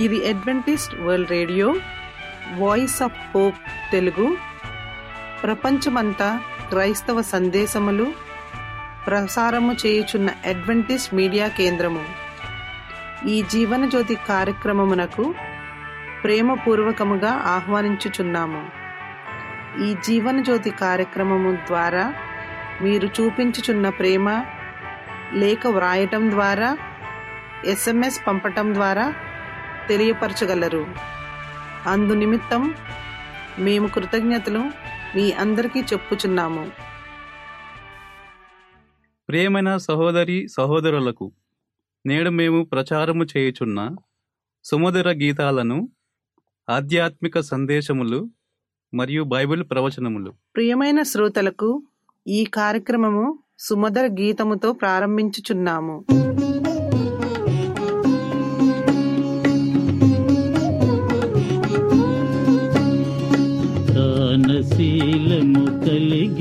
ఇది adventist world radio voice of hope Telugu ప్రపంచమంతా క్రైస్తవ సందేశములు ప్రసారము చేయుచున్న అడ్వెంటిస్ట్ మీడియా కేంద్రము. ఈ జీవనజ్యోతి కార్యక్రమమునకు ప్రేమపూర్వకముగా ఆహ్వానించుచున్నాము. ఈ జీవనజ్యోతి కార్యక్రమము ద్వారా మీరు చూపించుచున్న ప్రేమ లేఖ వ్రాయటం ద్వారా ఎస్ఎంఎస్ పంపటం ద్వారా తెలియపరచగలరు. అందు నిమిత్తం మేము కృతజ్ఞతలు మీ అందరికీ చెప్పుచున్నాము. ప్రియమైన సహోదరి సహోదరులకు నేడు మేము ప్రచారము చేయుచున్న సుమధుర గీతాలను ఆధ్యాత్మిక సందేశములు మరియు బైబిల్ ప్రవచనములు. ప్రియమైన శ్రోతలకు ఈ కార్యక్రమము సుమధుర గీతముతో ప్రారంభించుచున్నాము.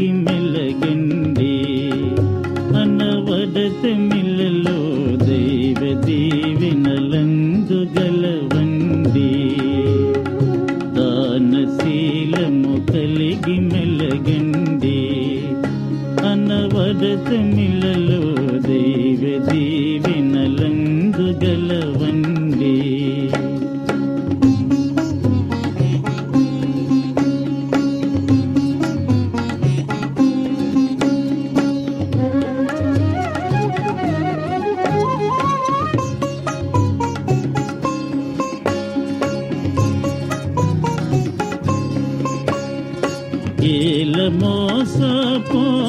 కలిగి பொறுப்போ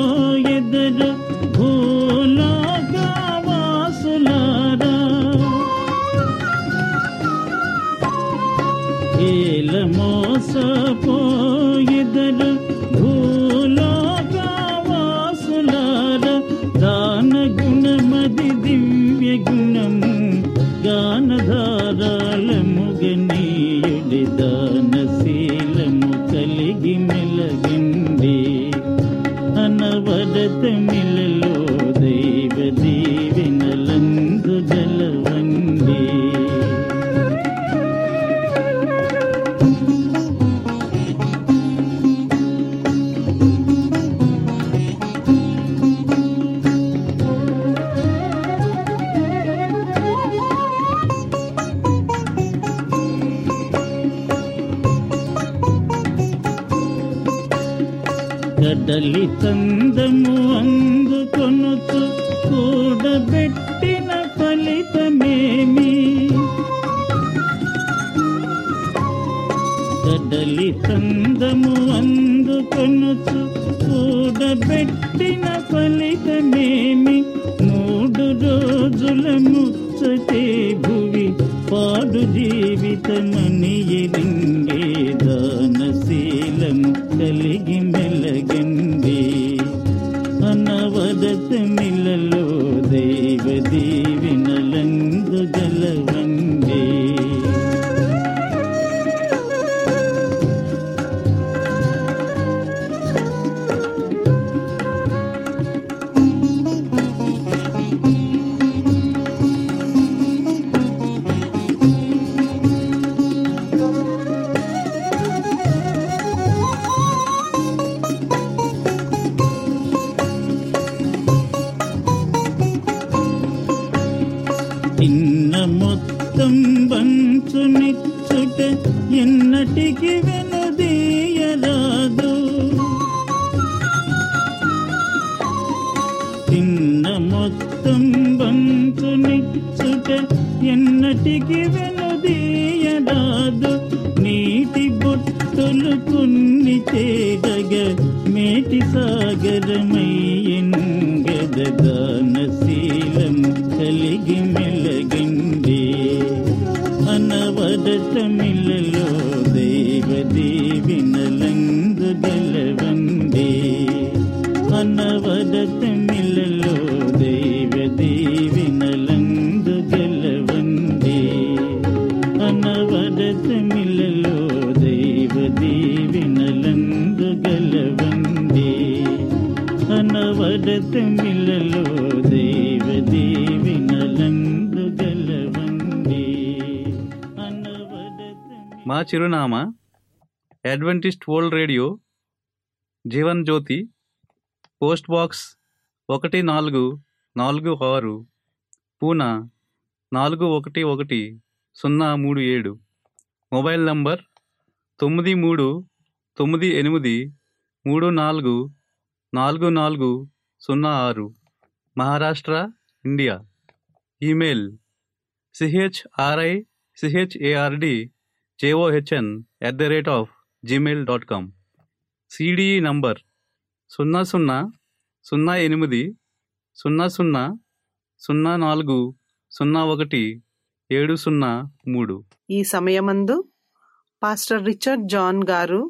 你真 the చిరునామా adventist world radio Jeevan Jyoti post box ఒకటి నాలుగు నాలుగు ఆరు పూనా నాలుగు ఒకటి ఒకటి సున్నా మూడు ఏడు. మొబైల్ నంబర్ తొమ్మిది మూడు తొమ్మిది ఎనిమిది మూడు నాలుగు నాలుగు నాలుగు సున్నా ఆరు. Maharashtra India. Email C H R I C H A R D J O H N at the rate of gmail dot com C D E number సున్నా సున్నా సున్నా ఎనిమిది సున్నా సున్నా సున్నా నాలుగు సున్నా ఒకటి ఏడు సున్నా మూడు ఈ సమయమందు పాస్టర్ రిచర్డ్ జాన్ గారు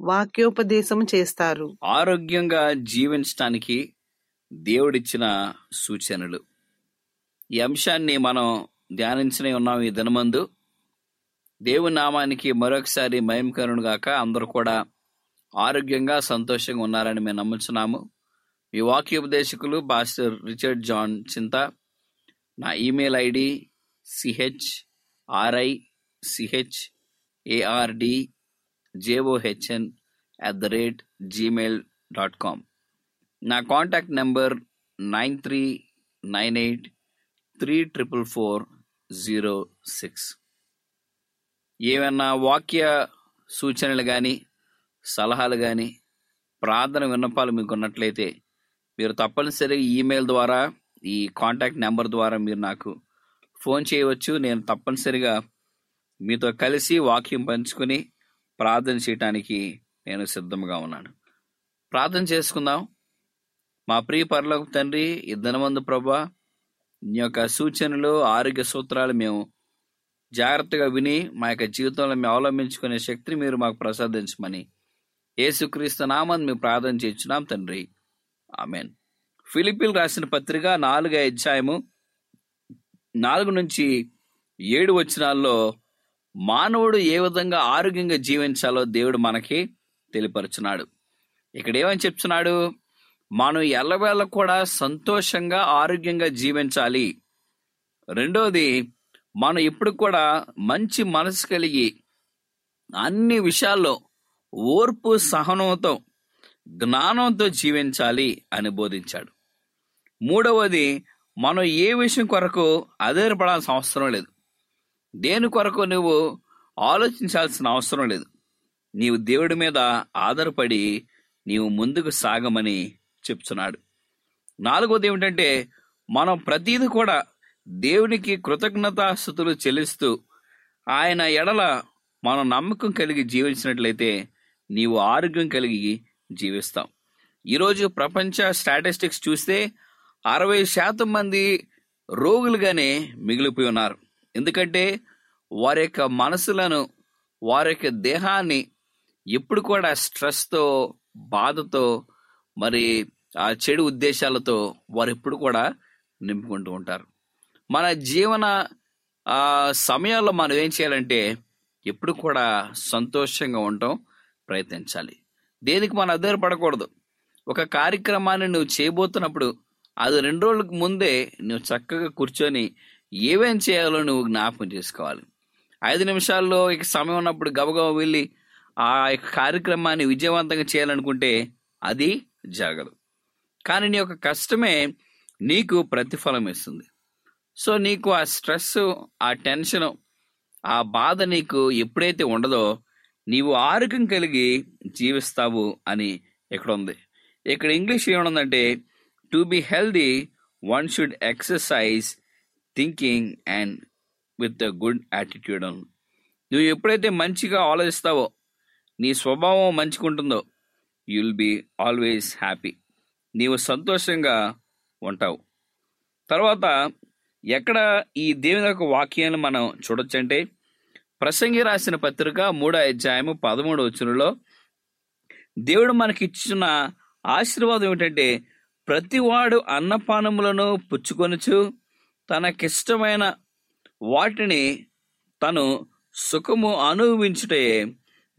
వాక్యోపదేశం చేస్తారు. ఆరోగ్యంగా జీవించటానికి దేవుడిచ్చిన సూచనలు. ఈ అంశాన్ని మనం ధ్యానించనే ఉన్నాం ఈ దినమందు. దేవుని నామానికి మరొకసారి మయంకరుడు గాక. అందరూ కూడా ఆరోగ్యంగా సంతోషంగా ఉన్నారని మేము నమ్ముచున్నాము. మీ వాక్యోపదేశకులు బాస్టర్ రిచర్డ్ జాన్ చింత. నా email ID C H R I C H A R D J O H N at the rate gmail dot com నా contact number nine three nine eight three triple four zero six. ఏమైనా వాక్య సూచనలు కానీ సలహాలు కానీ ప్రార్థన విన్నపాలు మీకు ఉన్నట్లయితే మీరు తప్పనిసరిగా ఈమెయిల్ ద్వారా ఈ కాంటాక్ట్ నెంబర్ ద్వారా మీరు నాకు ఫోన్ చేయవచ్చు. నేను తప్పనిసరిగా మీతో కలిసి వాక్యం పంచుకుని ప్రార్థన చేయటానికి నేను సిద్ధంగా ఉన్నాను. ప్రార్థన చేసుకుందాం. మా ప్రియ పరలోక తండ్రి ఇద్దరు దినమందు ప్రభా నీ యొక్క సూచనలు ఆరోగ్య సూత్రాలు మేము జాగ్రత్తగా విని మా యొక్క జీవితంలో మేము అవలంబించుకునే శక్తిని మీరు మాకు ప్రసాదించమని. ఏసుక్రీస్తు నామని మేము ప్రార్థన చేయించున్నాం తండ్రి. ఆమెన్. ఫిలిపిల్ రాసిన పత్రిక నాలుగు అధ్యాయము నాలుగు నుంచి ఏడు వచనాల్లో మానవుడు ఏ విధంగా ఆరోగ్యంగా జీవించాలో దేవుడు మనకి తెలియపరుచున్నాడు. ఇక్కడ ఏమని చెప్తున్నాడు? మనం ఎల్లవేళ కూడా సంతోషంగా ఆరోగ్యంగా జీవించాలి. రెండోది మనం ఇప్పుడు కూడా మంచి మనసు కలిగి అన్ని విషయాల్లో ఓర్పు సహనంతో జ్ఞానంతో జీవించాలి అని బోధించాడు. మూడవది మనం ఏ విషయం కొరకు ఆధారపడాల్సిన అవసరం లేదు. దేని కొరకు నువ్వు ఆలోచించాల్సిన అవసరం లేదు. నీవు దేవుడి మీద ఆధారపడి నీవు ముందుకు సాగమని చెప్తున్నాడు. నాలుగోది ఏమిటంటే మనం ప్రతిదీ కూడా దేవునికి కృతజ్ఞతాస్థుతులు చెల్లిస్తూ ఆయన ఎడల మనం నమ్మకం కలిగి జీవించినట్లయితే నీవు ఆరోగ్యం కలిగి జీవిస్తాం. ఈరోజు ప్రపంచ స్టాటిస్టిక్స్ చూస్తే అరవై శాతం మంది రోగులుగానే మిగిలిపోయి ఉన్నారు. ఎందుకంటే వారి యొక్క మనసులను వారి యొక్క దేహాన్ని ఎప్పుడు కూడా స్ట్రెస్తో బాధతో మరి ఆ చెడు ఉద్దేశాలతో వారు ఎప్పుడు కూడా నింపుకుంటూ ఉంటారు. మన జీవన సమయాల్లో మనం ఏం చేయాలంటే ఎప్పుడు కూడా సంతోషంగా ఉండటం ప్రయత్నించాలి. దేనికి మనం ఆధారపడకూడదు ఒక కార్యక్రమాన్ని నువ్వు చేయబోతున్నప్పుడు అది రెండు రోజులకు ముందే నువ్వు చక్కగా కూర్చొని ఏమేం చేయాలో నువ్వు జ్ఞాపకం చేసుకోవాలి. ఐదు నిమిషాల్లో ఇక సమయం ఉన్నప్పుడు గబగబ వెళ్ళి ఆ యొక్క కార్యక్రమాన్ని విజయవంతంగా చేయాలనుకుంటే అది జరగదు. కానీ నీ యొక్క కష్టమే నీకు ప్రతిఫలం ఇస్తుంది. సో నీకు ఆ స్ట్రెస్ ఆ టెన్షన్ ఆ బాధ నీకు ఎప్పుడైతే ఉండదో నీవు ఆరోగ్యం కలిగి జీవిస్తావు అని ఇక్కడ ఉంది. ఇక్కడ English ఏమనుందంటే to be healthy one should exercise thinking and with the good attitude నువ్వు ఎప్పుడైతే మంచిగా ఆలోచిస్తావో నీ స్వభావం మంచిగా ఉంటుందో you will be always happy నీవు సంతోషంగా ఉంటావు. తర్వాత ఎక్కడ ఈ దేవుని యొక్క వాక్యాన్ని మనం చూడొచ్చంటే ప్రసంగి రాసిన పత్రిక మూడో అధ్యాయము పదమూడు వచ్చులో దేవుడు మనకి ఇచ్చిన ఆశీర్వాదం ఏమిటంటే ప్రతివాడు అన్నపానములను పుచ్చుకొనుచు తనకిష్టమైన వాటిని తను సుఖము అనుభవించుటే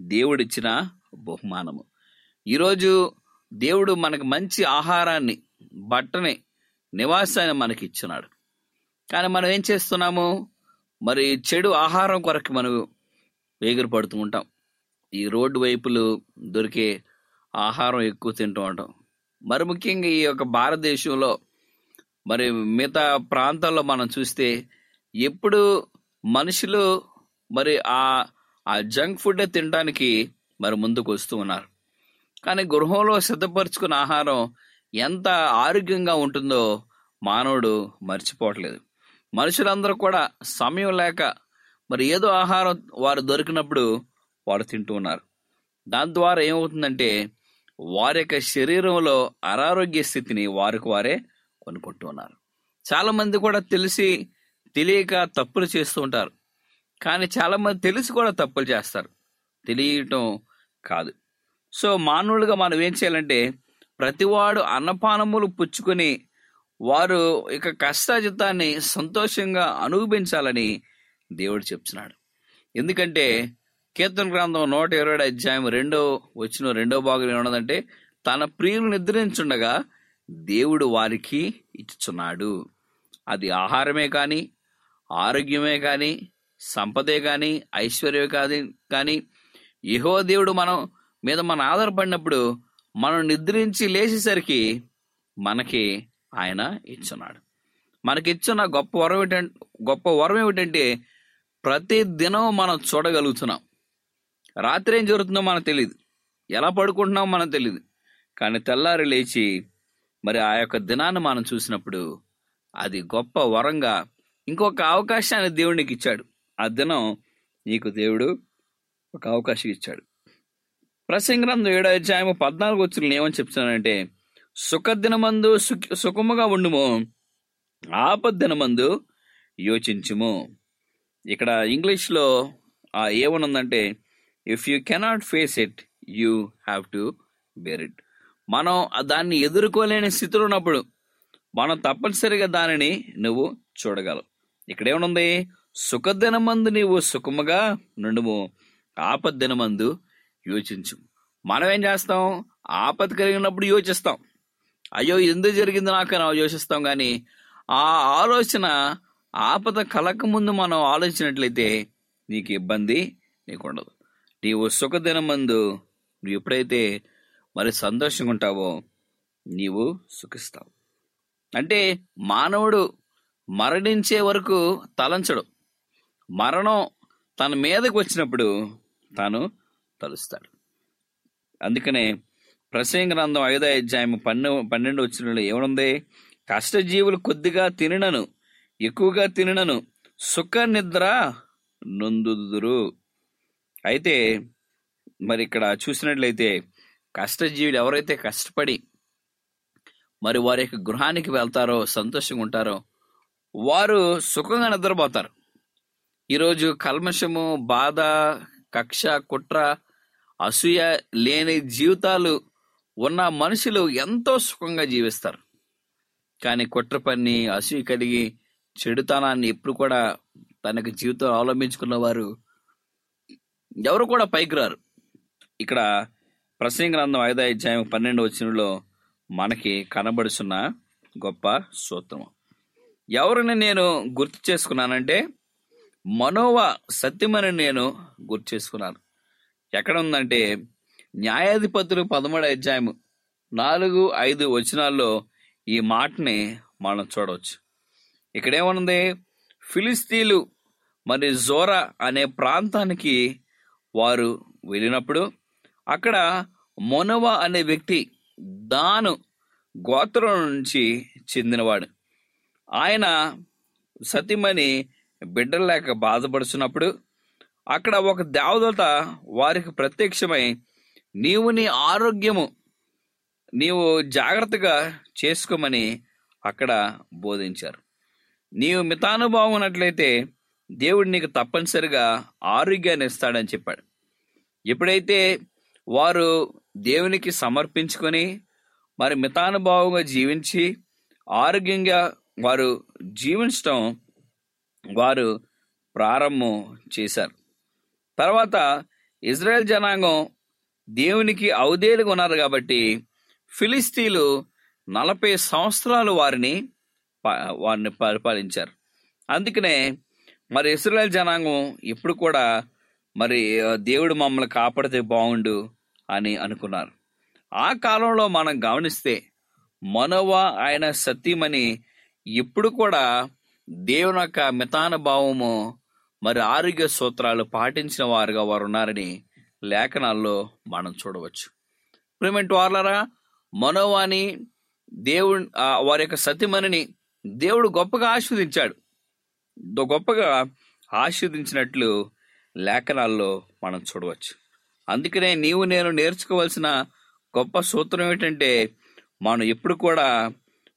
దేవుడిచ్చిన బహుమానము. ఈరోజు దేవుడు మనకు మంచి ఆహారాన్ని బట్టని నివాసాన్ని మనకి ఇచ్చినాడు కానీ మనం ఏం చేస్తున్నాము? మరి చెడు ఆహారం కొరకు మనం వేగిరి పడుతూ ఉంటాం. ఈ రోడ్డు వైపులు దొరికే ఆహారం ఎక్కువ తింటూ ఉంటాం. మరి ముఖ్యంగా ఈ యొక్క భారతదేశంలో మరి మిగతా ప్రాంతాల్లో మనం చూస్తే ఎప్పుడు మనుషులు మరి ఆ ఆ జంక్ ఫుడ్ తినడానికి మరి ముందుకు వస్తూ ఉన్నారు. కానీ గృహంలో సిద్ధపరచుకున్న ఆహారం ఎంత ఆరోగ్యంగా ఉంటుందో మానవుడు మర్చిపోవట్లేదు. మనుషులందరూ కూడా సమయం లేక మరి ఏదో ఆహారం వారు దొరికినప్పుడు వారు తింటూ ఉన్నారు. దాని ద్వారా ఏమవుతుందంటే వారి యొక్క శరీరంలో అనారోగ్య స్థితిని వారికి వారే కొనుక్కుంటూ ఉన్నారు. చాలామంది కూడా తెలిసి తెలియక తప్పులు చేస్తూ ఉంటారు. కానీ చాలామంది తెలిసి కూడా తప్పులు చేస్తారు. తెలియటం కాదు. సో మానవులుగా మనం ఏం చేయాలంటే ప్రతివాడు అన్నపానములు పుచ్చుకొని వారు ఇక కష్టాజితాన్ని సంతోషంగా అనుభవించాలని దేవుడు చెప్తున్నాడు. ఎందుకంటే కీర్తన గ్రంథం నూట ఇరవై అధ్యాయం రెండో వచ్చిన రెండో భాగం ఏమన్నదంటే తన ప్రియులు నిద్రించుండగా దేవుడు వారికి ఇచ్చుచున్నాడు. అది ఆహారమే కానీ ఆరోగ్యమే కానీ సంపదే కానీ ఐశ్వర్యమే కాదు కానీ యహో దేవుడు మనం మీద మనం ఆధారపడినప్పుడు మనం నిద్రించి లేచేసరికి మనకి ఆయన ఇచ్చున్నాడు. మనకిచ్చిన గొప్ప వరం ఏంటంటే గొప్ప వరం ఏమిటంటే ప్రతి దినం మనం చూడగలుగుతున్నాం. రాత్రి ఏం జరుగుతుందో మనకు తెలియదు ఎలా పడుకుంటున్నామో మనకు తెలియదు కానీ తెల్లారి లేచి మరి ఆ యొక్క దినాన్ని మనం చూసినప్పుడు అది గొప్ప వరంగా ఇంకొక అవకాశాన్ని దేవుడికి ఇచ్చాడు. ఆ దినం నీకు దేవుడు ఒక అవకాశం ఇచ్చాడు. ప్రసంగ్రంథం ఏడో అధ్యాయము పద్నాలుగు వచ్చిన ఏమని చెప్తున్నానంటే సుఖదినమందు సుఖ సుఖముగా ఉండుము. ఆపద్దినమందు యోచించుము. ఇక్కడ ఇంగ్లీష్లో ఆ ఏమనుందంటే if you cannot face it you have to bear it మనం దాన్ని ఎదుర్కోలేని స్థితిలో ఉన్నప్పుడు మనం తప్పనిసరిగా దానిని నువ్వు చూడగలవు. ఇక్కడ ఏమనుంది సుఖదినమందు నీవు సుఖముగా నుండుము ఆపద్దినమందు యోచించు మనం ఏం చేస్తాం? ఆపద కలిగినప్పుడు యోచిస్తాం. అయ్యో ఎందుకు జరిగింది నాకు అని యోచిస్తాం కానీ ఆ ఆలోచన ఆపద కలక ముందు మనం ఆలోచించినట్లయితే నీకు ఇబ్బంది నీకు ఉండదు నీవు సుఖదినం మందు నువ్వు ఎప్పుడైతే మరి సంతోషంగా ఉంటావో నీవు సుఖిస్తావు. అంటే మానవుడు మరణించే వరకు తలంచడు. మరణం తన మీదకు వచ్చినప్పుడు తాను తలుస్తాడు. అందుకనే ప్రసంగ గ్రంథం ఐదో అధ్యాయం పన్నె పన్నెండు వచ్చినలో ఏమనుంది? కష్టజీవులు కొద్దిగా తినను ఎక్కువగా తినను సుఖ నిద్ర నొందుదురు అయితే మరి ఇక్కడ చూసినట్లయితే కష్టజీవులు ఎవరైతే కష్టపడి మరి వారి యొక్క గృహానికి వెళ్తారో సంతోషంగా ఉంటారో వారు సుఖంగా నిద్రపోతారు. ఈరోజు కల్మషము బాధ కక్ష కుట్ర అసూయ లేని జీవితాలు ఉన్న మనుషులు ఎంతో సుఖంగా జీవిస్తారు. కానీ కుట్ర పని అసూయ కలిగి చెడుతనాన్ని ఎప్పుడు కూడా తనకి జీవితం అవలంబించుకున్న వారు ఎవరు కూడా పైకి రారు. ఇక్కడ ప్రసంగ గ్రంథం ఐదో అధ్యాయం పన్నెండు వచ్చినలో మనకి కనబడుచున్న గొప్ప సూత్రం ఎవరిని నేను గుర్తు చేసుకున్నానంటే మనోవ సత్యమని నేను గుర్తు చేసుకున్నాను. ఎక్కడ ఉందంటే న్యాయాధిపతులు పదమూడు అధ్యాయము నాలుగు ఐదు వచనాల్లో ఈ మాటని మనం చూడవచ్చు. ఇక్కడేమనుంది? ఫిలిస్తీన్లు మరి జోరా అనే ప్రాంతానికి వారు వెళ్ళినప్పుడు అక్కడ మొనవ అనే వ్యక్తి దాను గోత్రం నుంచి చెందినవాడు. ఆయన సతీమణి బిడ్డలు లేక బాధపడుచున్నప్పుడు అక్కడ ఒక దేవదత వారికి ప్రత్యక్షమై నీవు నీ ఆరోగ్యము నీవు జాగ్రత్తగా చేసుకోమని అక్కడ బోధించారు. నీవు మితానుభావం ఉన్నట్లయితే దేవుడు నీకు తప్పనిసరిగా ఆరోగ్యాన్ని ఇస్తాడని చెప్పాడు. ఎప్పుడైతే వారు దేవునికి సమర్పించుకొని మరి మితానుభావంగా జీవించి ఆరోగ్యంగా వారు జీవించటం వారు ప్రారంభం చేశారు. తర్వాత ఇజ్రాయెల్ జనాంగం దేవునికి అవధేలుగా ఉన్నారు కాబట్టి ఫిలిస్తీన్లు నలభై సంవత్సరాలు వారిని ప- వారిని పరిపాలించారు. అందుకనే మరి ఇస్రాయల్ జనాంగం ఇప్పుడు కూడా మరి దేవుడు మమ్మల్ని కాపాడితే బాగుండు అని అనుకున్నారు. ఆ కాలంలో మనం గమనిస్తే మనవ ఆయన సత్యమని ఇప్పుడు కూడా దేవుని యొక్క మితానుభావము మరి ఆరోగ్య సూత్రాలు పాటించిన వారుగా వారు ఉన్నారని లేఖనాల్లో మనం చూడవచ్చు. ప్రేమెంట్ వార్లరా మనోవాని దేవుడు వారి యొక్క సతిమణిని దేవుడు గొప్పగా ఆస్వాదించాడు గొప్పగా ఆస్వాదించినట్లు లేఖనాల్లో మనం చూడవచ్చు. అందుకనే నీవు నేను నేర్చుకోవాల్సిన గొప్ప సూత్రం ఏమిటంటే మనం ఎప్పుడు కూడా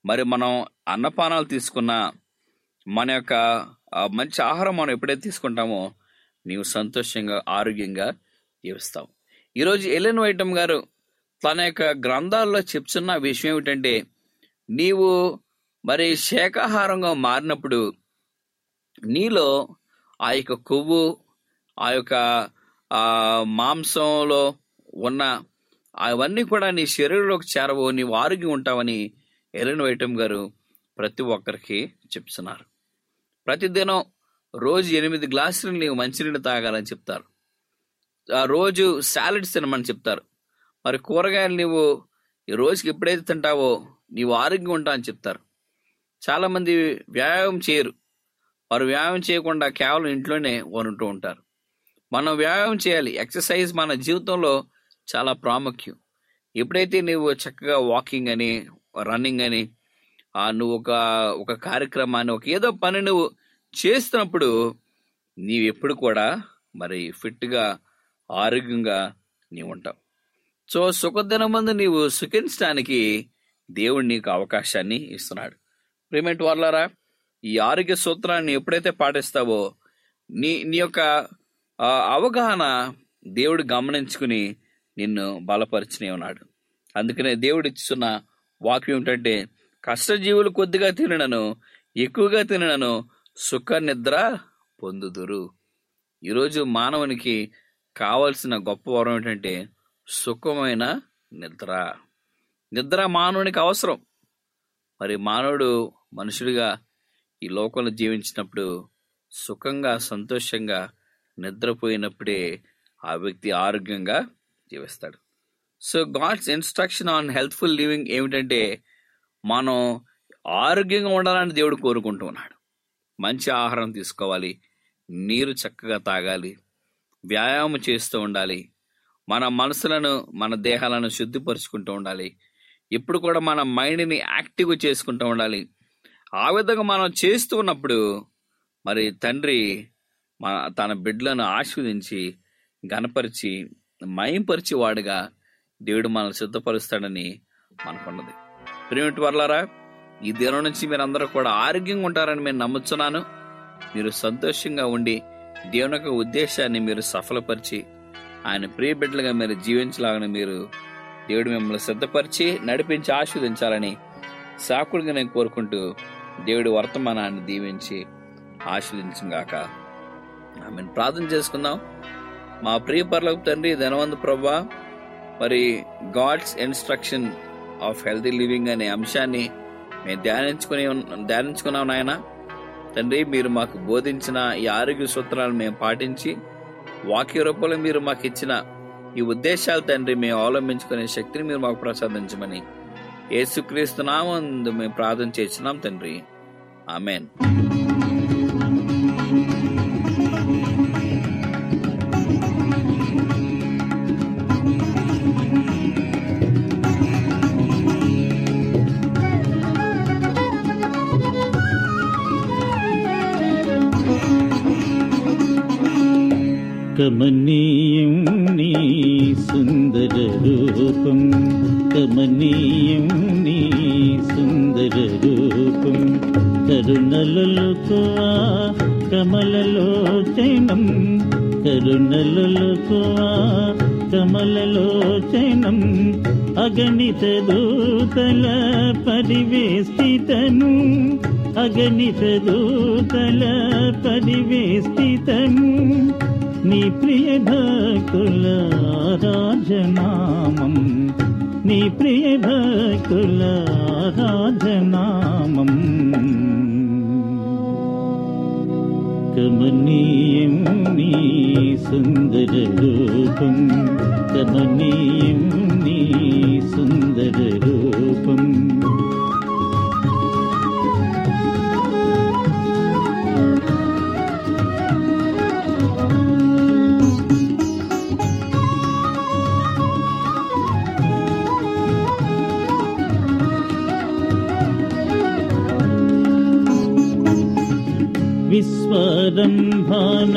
మరి మనం అన్నపానాలు తీసుకున్నా మన యొక్క మంచి ఆహారం మనం ఎప్పుడైతే తీసుకుంటామో నీవు సంతోషంగా ఆరోగ్యంగా జీవిస్తావు ఈరోజు ఎలెన్ వైటమ్ గారు తన యొక్క గ్రంథాల్లో చెప్తున్న విషయం ఏమిటంటే నీవు మరి శాకాహారంగా మారినప్పుడు నీలో ఆ యొక్క కొవ్వు ఆ యొక్క మాంసంలో ఉన్న అవన్నీ కూడా నీ శరీరంలోకి చేరవు నీవు ఆరోగ్యం ఉంటావని ఎలెన్ వైటమ్ గారు ప్రతి ఒక్కరికి చెప్తున్నారు. ప్రతిదినం రోజు ఎనిమిది గ్లాసులు నీవు మంచినీళ్ళు తాగాలని చెప్తారు. రోజు సాలడ్స్ తినమని చెప్తారు. మరి కూరగాయలు నీవు ఈ రోజుకి ఎప్పుడైతే తింటావో నీవు ఆరోగ్యం ఉంటా అని చెప్తారు. చాలామంది వ్యాయామం చేయరు. వారు వ్యాయామం చేయకుండా కేవలం ఇంట్లోనే వారు ఉంటూ ఉంటారు. మనం వ్యాయామం చేయాలి. ఎక్సర్సైజ్ మన జీవితంలో చాలా ప్రాముఖ్యం. ఎప్పుడైతే నువ్వు చక్కగా వాకింగ్ అని రన్నింగ్ అని ఆ నువ్వు ఒక ఒక కార్యక్రమాన్ని ఒక ఏదో పని నువ్వు చేస్తున్నప్పుడు నీవు ఎప్పుడు కూడా మరి ఫిట్గా ఆరోగ్యంగా నీవు ఉంటావు. సో సుఖదినం మందు నీవు సుఖించడానికి దేవుడు నీకు అవకాశాన్ని ఇస్తున్నాడు. ప్రిమెంట్ వాళ్ళారా ఈ ఆరోగ్య సూత్రాన్ని ఎప్పుడైతే పాటిస్తావో నీ నీ యొక్క అవగాహన దేవుడు గమనించుకుని నిన్ను బలపరిచినే ఉన్నాడు అందుకనే దేవుడు ఇస్తున్న వాక్యం ఏంటంటే కష్టజీవులు కొద్దిగా తినను ఎక్కువగా తినను సుఖ నిద్ర పొందుదురు. ఈరోజు మానవునికి కావలసిన గొప్ప వరం ఏంటంటే సుఖమైన నిద్ర. నిద్ర మానవునికి అవసరం. మరి మానవుడు మనుషుడిగా ఈ లోకంలో జీవించినప్పుడు సుఖంగా సంతోషంగా నిద్రపోయినప్పుడే ఆ వ్యక్తి ఆరోగ్యంగా జీవిస్తాడు. So God's instruction on healthful living ఏమిటంటే మనం ఆరోగ్యంగా ఉండాలని దేవుడు కోరుకుంటూ ఉన్నాడు. మంచి ఆహారం తీసుకోవాలి నీరు చక్కగా తాగాలి వ్యాయామం చేస్తూ ఉండాలి. మన మనసులను మన దేహాలను శుద్ధిపరుచుకుంటూ ఉండాలి. ఇప్పుడు కూడా మన మైండ్ని యాక్టివ్ చేసుకుంటూ ఉండాలి. ఆ విధంగా మనం చేస్తూ ఉన్నప్పుడు మరి తండ్రి మన తన బిడ్డలను ఆస్వాదించి గనపరిచి మయంపరిచి వాడుగా దేవుడు మనల్ని సిద్ధపరుస్తాడని మనకున్నది. ప్రేమిటి వర్లారా ఈ దినం నుంచి మీరందరూ కూడా ఆరోగ్యంగా ఉంటారని నేను నమ్ముతున్నాను మీరు సంతోషంగా ఉండి దేవుని యొక్క ఉద్దేశాన్ని మీరు సఫలపరిచి ఆయన ప్రియ బిడ్డలుగా మీరు జీవించలాగని మీరు దేవుడు మిమ్మల్ని సిద్ధపరిచి నడిపించి ఆస్వాదించాలని సాకుడిగా నేను కోరుకుంటూ దేవుడి వర్తమానాన్ని దీవించి ఆస్వాదించుగాక ఆమె ప్రార్థన చేసుకుందాం. మా ప్రియ పర్లకు తండ్రి ధనవంతు ప్రభా మరి God's instruction of healthy living అనే అంశాన్ని మేము ధ్యానించుకుని ధ్యానించుకున్నాం నాయనా. తండ్రి మీరు మాకు బోధించిన ఈ ఆరోగ్య సూత్రాలను మేము పాటించి వాక్య రూపంలో మీరు మాకు ఇచ్చిన ఈ ఉద్దేశాలు తండ్రి మేము అవలంబించుకునే శక్తిని మీరు మాకు ప్రసాదించమని యేసుక్రీస్తు నామందు మేము ప్రార్థన చేస్తున్నాం తండ్రి. ఆమెన్. కమనీయం నీ సుందర రూపం కమనీయం నీ సుందర రూపం కరుణలలోకువా కమలలోచనం కరుణలలోకువా కమలలోచనం అగణిత దూతల పరివేష్టితను అగణిత దూతల పరివేష్టితను నీ ప్రియ భక్తుల రాజనామం. నీ ప్రియ భక్తుల రాజనామం. కమనీయం నీ సుందర రూపం. కమనీయం నీ సుందర రూపం స్వరంభాన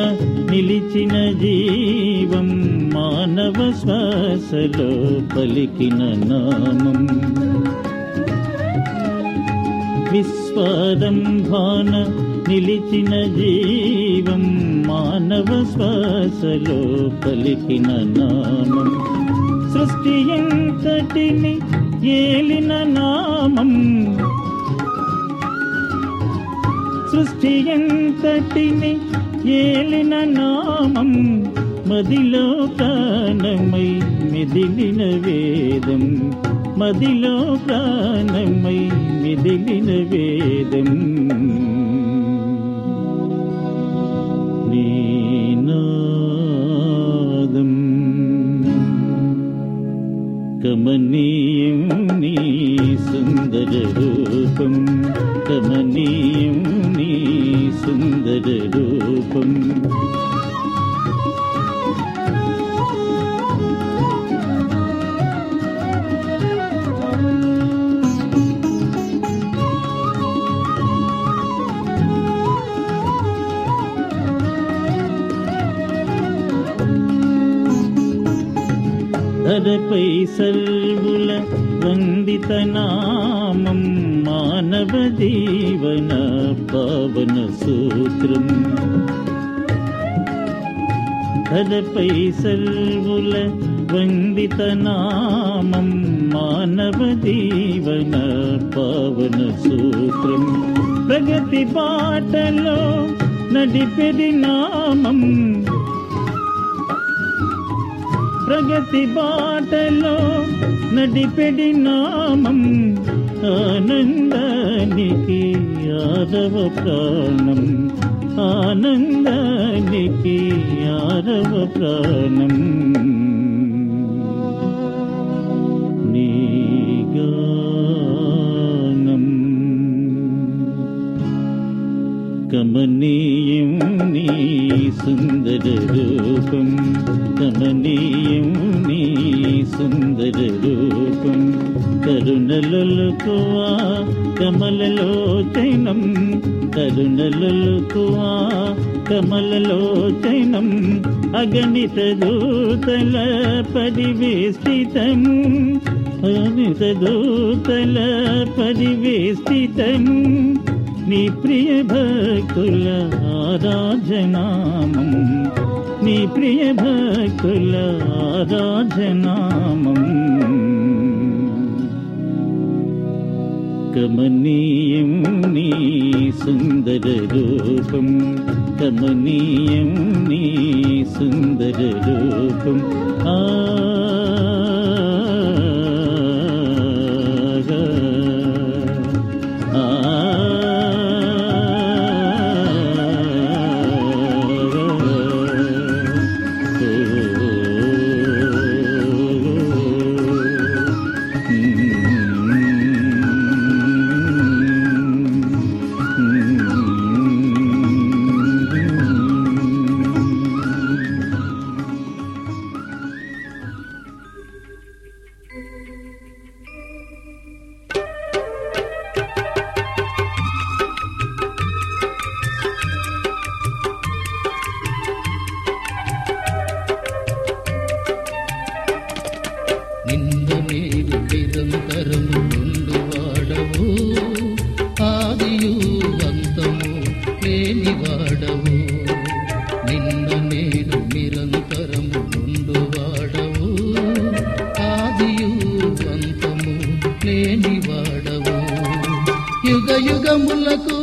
నిలిచిన జీవం మానవ శ్వాసలో పలికిన నామం విశ్వరంభాన నిలిచిన జీవం మానవ శ్వాసలో పలికిన నామం సృష్టి ఎంతటిని ఏలిన నామం సృష్టి ఎంతటిని ఏలిన నామం మదిలో ప్రాణమై మెదిలిన వేదం. మదిలో ప్రాణమై మెదిలిన వేదం. నీనాదం కమనీయం నీ సుందర రూపం. కమనీయం నీ సుందర రూపం ధరపై సర్వుల వందిత నామం మానవ జీవన పావన సూత్రం ధరపై సర్వుల వందిత నామం మానవ జీవన పావన సూత్రం ప్రగతి బాటలో నడిపెది నామం ప్రగతి బాటలో నడిపెడి నామం ఆనందానికి ఆరవ ప్రాణం ఆనందానికి ఆరవ ప్రాణం కరుణలకువా కమలలోచనం అగణిత దూతల పరివేష్టితం. అగణిత దూతల పరివేష్టితం. నీ ప్రియ భక్తుల ఆరాధనామం. నీ ప్రియ భక్తుల ఆరాధనామం. కమనీయం నీ సుందర రూపం కమనీయం నీ సుందర నిరంతరము ఆదియు అంతము లేని నిన్న నేడు నిరంతరము నుండు ఆదియు అంతము యుగ యుగములకు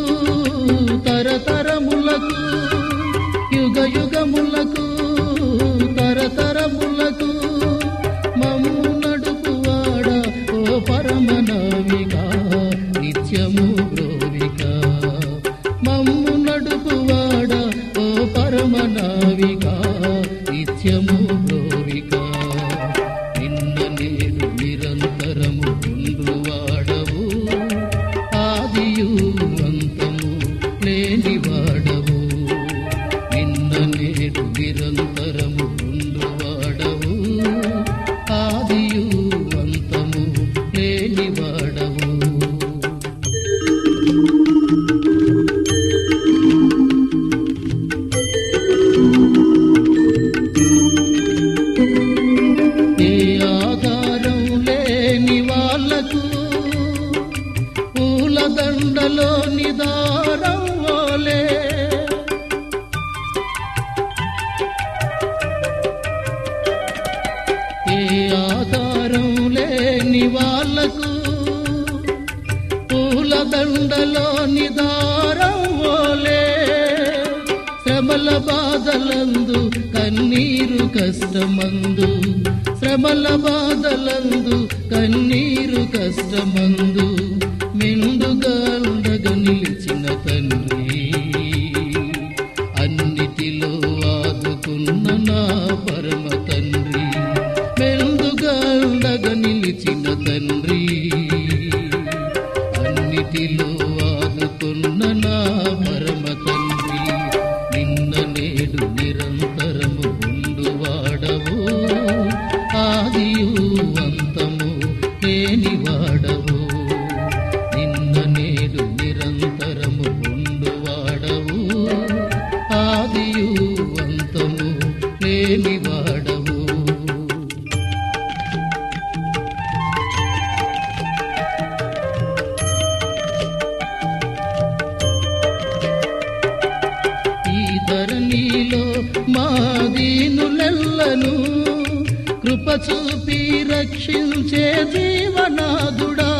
రక్షించే జీవనాదుడా?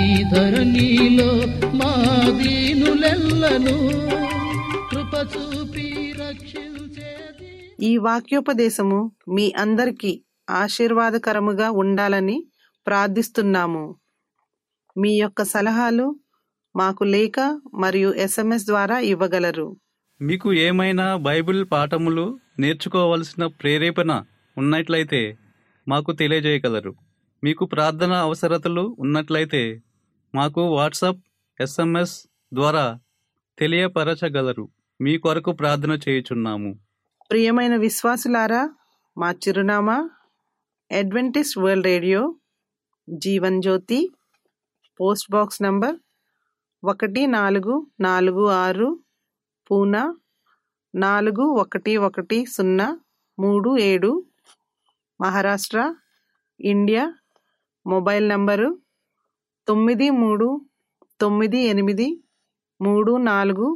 ఈ ధరణిలో మా దీనులెల్లను కృప చూపి రక్షించే ఈ వాక్యోపదేశము మీ అందరికీ ఆశీర్వాదకరముగా ఉండాలని ప్రార్థిస్తున్నాము. మీ యొక్క సలహాలు మాకు లేఖ మరియు ఎస్ఎంఎస్ ద్వారా ఇవ్వగలరు. మీకు ఏమైనా బైబిల్ పాఠములు నేర్చుకోవలసిన ప్రేరేపణ ఉన్నట్లయితే మాకు తెలియజేయగలరు. మీకు ప్రార్థన అవసరతలు ఉన్నట్లయితే మాకు వాట్సాప్ ఎస్ఎంఎస్ ద్వారా తెలియపరచగలరు. మీ కొరకు ప్రార్థన చేయుచున్నాము. ప్రియమైన విశ్వాసులారా మా చిరునామా adventist world radio Jeevan Jyoti post box number ఒకటి నాలుగు నాలుగు ఆరు పూనా? నాలుగు ఒకటి ఒకటి సున్నా మూడు ఏడు. మహారాష్ట్ర ఇండియా. మొబైల్ నంబరు తొమ్మిది మూడు తొమ్మిది ఎనిమిది మూడు నాలుగు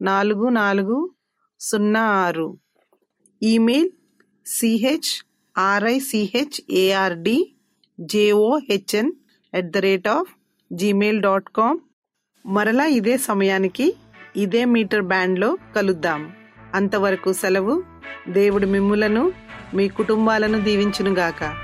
నాలుగు నాలుగు సున్నా ఆరు. Email C H R I C H A R D J O H N at the rate of gmail dot com మరలా ఇదే సమయానికి ఇదే మీటర్ బ్యాండ్లో కలుద్దాం. అంతవరకు సెలవు. దేవుడు మిమ్ములను మీ కుటుంబాలను దీవించునుగాక.